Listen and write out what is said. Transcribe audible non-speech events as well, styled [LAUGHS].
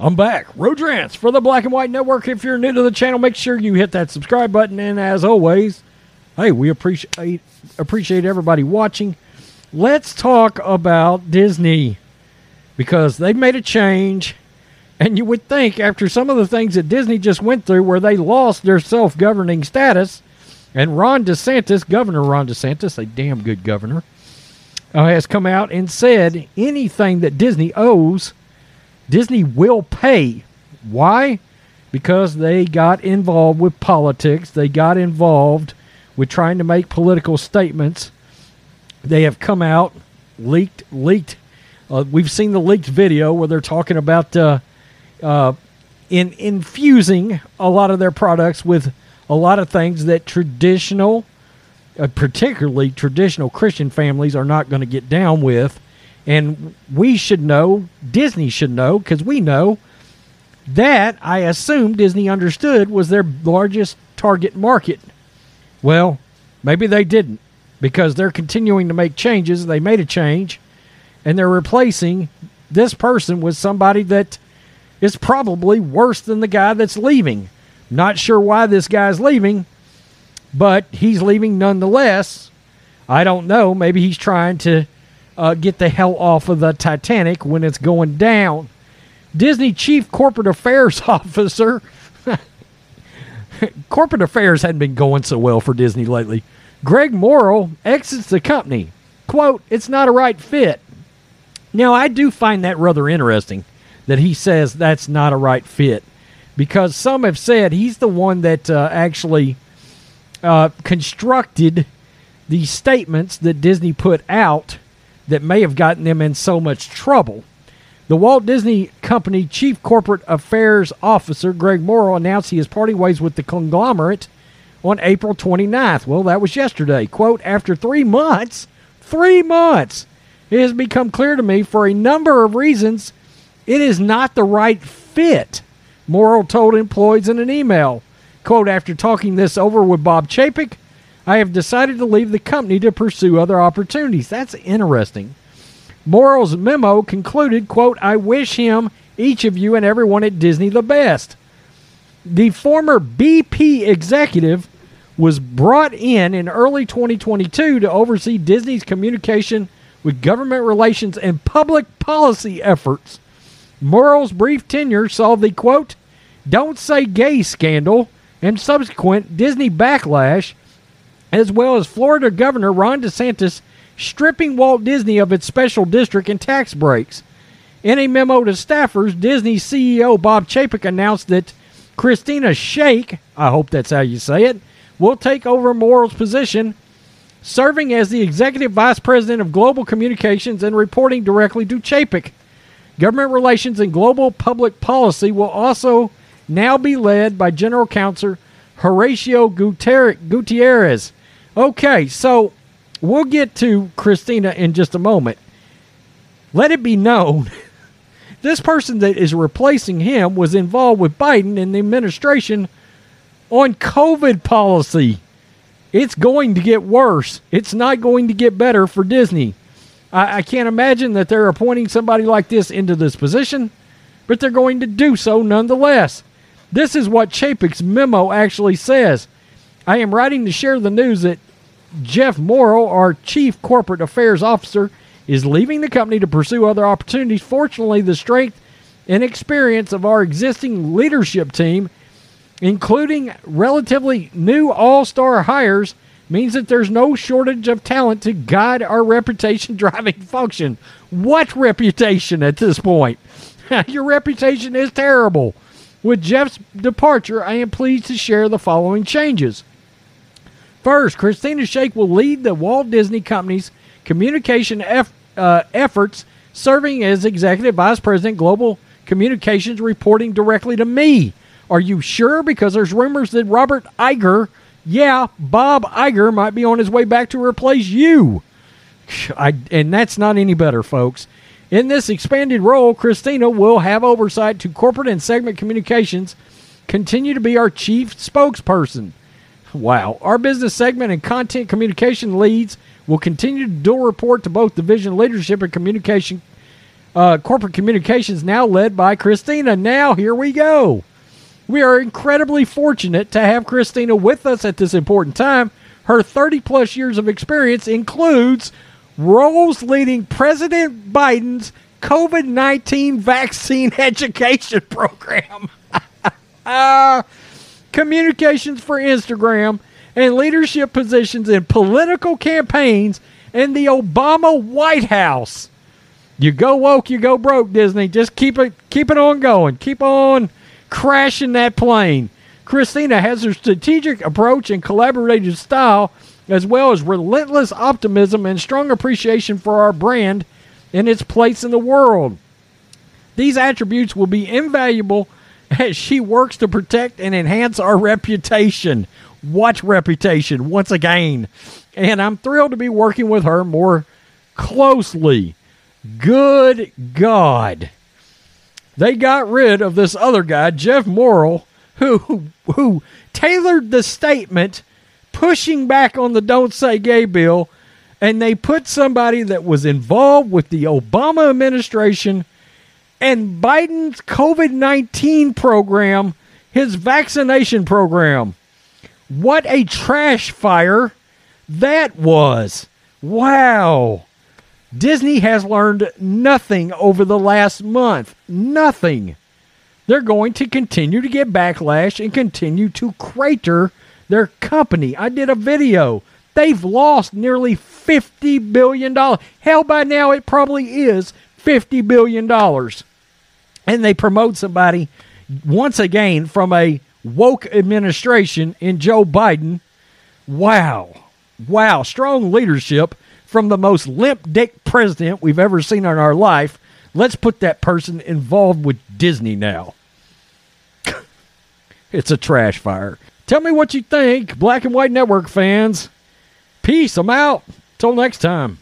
I'm back. Rodrance for the Black and White Network. If you're new to the channel, make sure you hit that subscribe button. And as always, hey, we appreciate appreciate everybody watching. Let's talk about Disney because they've made a change. And you would think after some of the things that Disney just went through where they lost their self-governing status, and Ron DeSantis, Governor Ron DeSantis, a damn good governor, uh, has come out and said anything that Disney owes Disney will pay. Why? Because they got involved with politics. They got involved with trying to make political statements. They have come out, leaked, leaked. Uh, we've seen the leaked video where they're talking about uh, uh, in infusing a lot of their products with a lot of things that traditional, uh, particularly traditional Christian families, are not going to get down with. And we should know, Disney should know, because we know that I assume Disney understood was their largest target market. Well, maybe they didn't because they're continuing to make changes. They made a change and they're replacing this person with somebody that is probably worse than the guy that's leaving. Not sure why this guy's leaving, but he's leaving nonetheless. I don't know. Maybe he's trying to uh, get the hell off of the Titanic when it's going down. Disney Chief Corporate Affairs [LAUGHS] Officer. [LAUGHS] corporate affairs hadn't been going so well for Disney lately. Greg Morrell exits the company. Quote, it's not a right fit. Now, I do find that rather interesting that he says that's not a right fit because some have said he's the one that uh, actually uh, constructed the statements that Disney put out that may have gotten them in so much trouble. The Walt Disney Company Chief Corporate Affairs Officer Greg Morrell announced he is parting ways with the conglomerate on April 29th. Well, that was yesterday. Quote, after three months, three months, it has become clear to me for a number of reasons it is not the right fit, Morrell told employees in an email. Quote, after talking this over with Bob Chapek, I have decided to leave the company to pursue other opportunities. That's interesting. Morrell's memo concluded, quote, I wish him, each of you, and everyone at Disney the best. The former BP executive was brought in in early 2022 to oversee Disney's communication with government relations and public policy efforts. Morrell's brief tenure saw the, quote, don't say gay scandal and subsequent Disney backlash as well as Florida Governor Ron DeSantis stripping Walt Disney of its special district and tax breaks. In a memo to staffers, Disney CEO Bob Chapek announced that Kristina Schake, I hope that's how you say it, will take over Morrell's position, serving as the executive vice president of global communications and reporting directly to Chapek. Government relations and global public policy will also now be led by General Counsel Horatio Gutierrez. Okay, so we'll get to Kristina in just a moment. Let it be known [LAUGHS] this person that is replacing him was involved with Biden and the administration on COVID policy. It's going to get worse. It's not going to get better for Disney. I, I can't imagine that they're appointing somebody like this into this position, but they're going to do so nonetheless. This is what Chapek's memo actually says. I am writing to share the news that Geoff Morrell, our Chief Corporate Affairs Officer, is leaving the company to pursue other opportunities. Fortunately, the strength and experience of our existing leadership team, including relatively new all star hires, means that there's no shortage of talent to guide our reputation [LAUGHS] driving function. What reputation at this point? [LAUGHS] Your reputation is terrible. With Geoff's departure, I am pleased to share the following changes. First, Kristina Schake will lead the Walt Disney Company's communication eff- uh, efforts, serving as Executive Vice President, Global Communications, reporting directly to me. Are you sure? Because there's rumors that Robert Iger, yeah, Bob Iger, might be on his way back to replace you. [SIGHS] I, and that's not any better, folks. In this expanded role, Kristina will have oversight to corporate and segment communications, continue to be our chief spokesperson. Wow. Our business segment and content communication leads will continue to dual report to both division leadership and communication, uh, corporate communications, now led by Kristina. Now, here we go. We are incredibly fortunate to have Kristina with us at this important time. Her 30 plus years of experience includes roles leading President Biden's COVID 19 vaccine [LAUGHS] education program, [LAUGHS] uh, communications for Instagram, and leadership positions in political campaigns in the Obama White House. You go woke, you go broke, Disney. Just keep it keep it on going. Keep on crashing that plane. Kristina has her strategic approach and collaborative style as well as relentless optimism and strong appreciation for our brand and its place in the world. These attributes will be invaluable as she works to protect and enhance our reputation. Watch reputation once again. And I'm thrilled to be working with her more closely. Good God. They got rid of this other guy, Geoff Morrell, who who tailored the statement pushing back on the Don't Say Gay bill, and they put somebody that was involved with the Obama administration and Biden's COVID 19 program, his vaccination program. What a trash fire that was! Wow. Disney has learned nothing over the last month. Nothing. They're going to continue to get backlash and continue to crater their company. I did a video. They've lost nearly $50 billion. Hell, by now it probably is $50 billion. And they promote somebody, once again, from a woke administration in Joe Biden. Wow. Wow. Strong leadership from the most limp dick president we've ever seen in our life. Let's put that person involved with Disney now. [LAUGHS] it's a trash fire. Tell me what you think, Black and White Network fans. Peace. I'm out. Till next time.